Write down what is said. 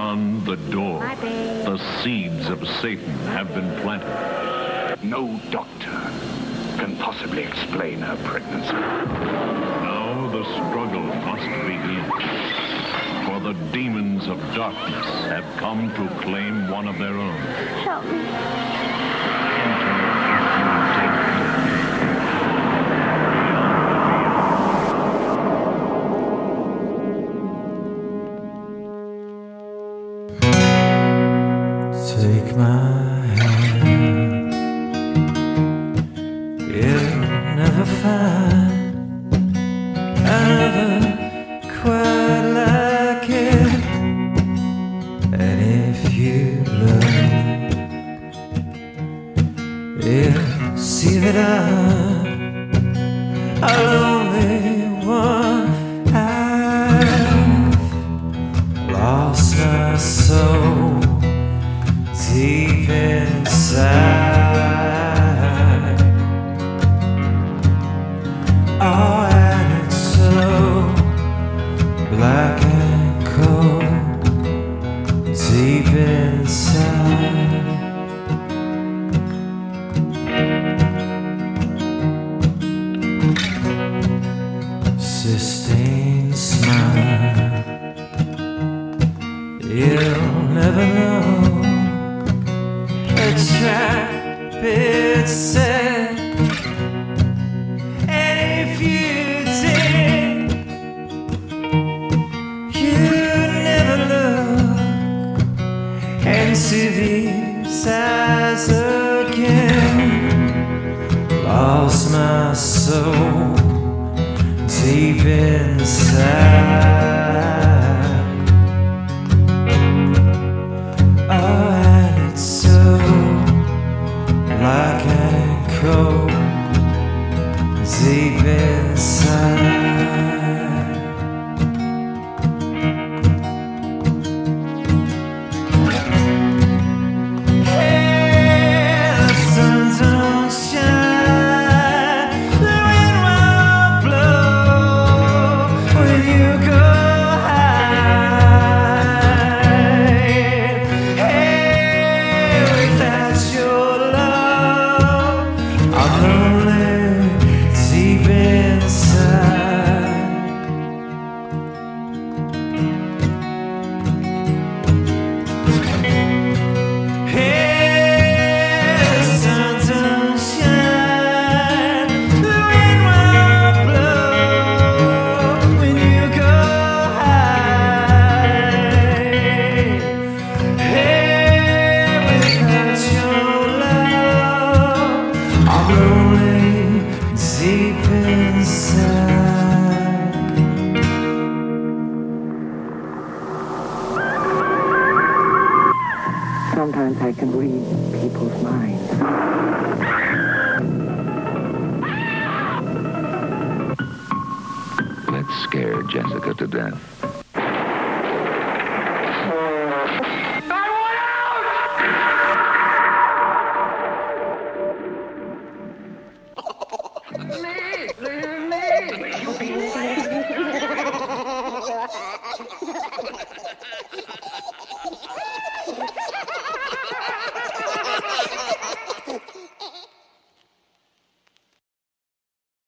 Beyond the door, the seeds of Satan have been planted. No doctor can possibly explain her pregnancy. Now the struggle must begin. For the demons of darkness have come to claim one of their own. Help me. Take my hand. You'll never find another quite like it. And if you look, you'll see that I'm a lonely one. I've lost my soul deep inside. Oh, and it's so black and cold deep inside. Sistinas smile. You'll never know it's set. And if you did, you'd never look into these eyes again. Lost my soul deep inside. Sometimes I can read people's minds. Let's scare Jessica to death.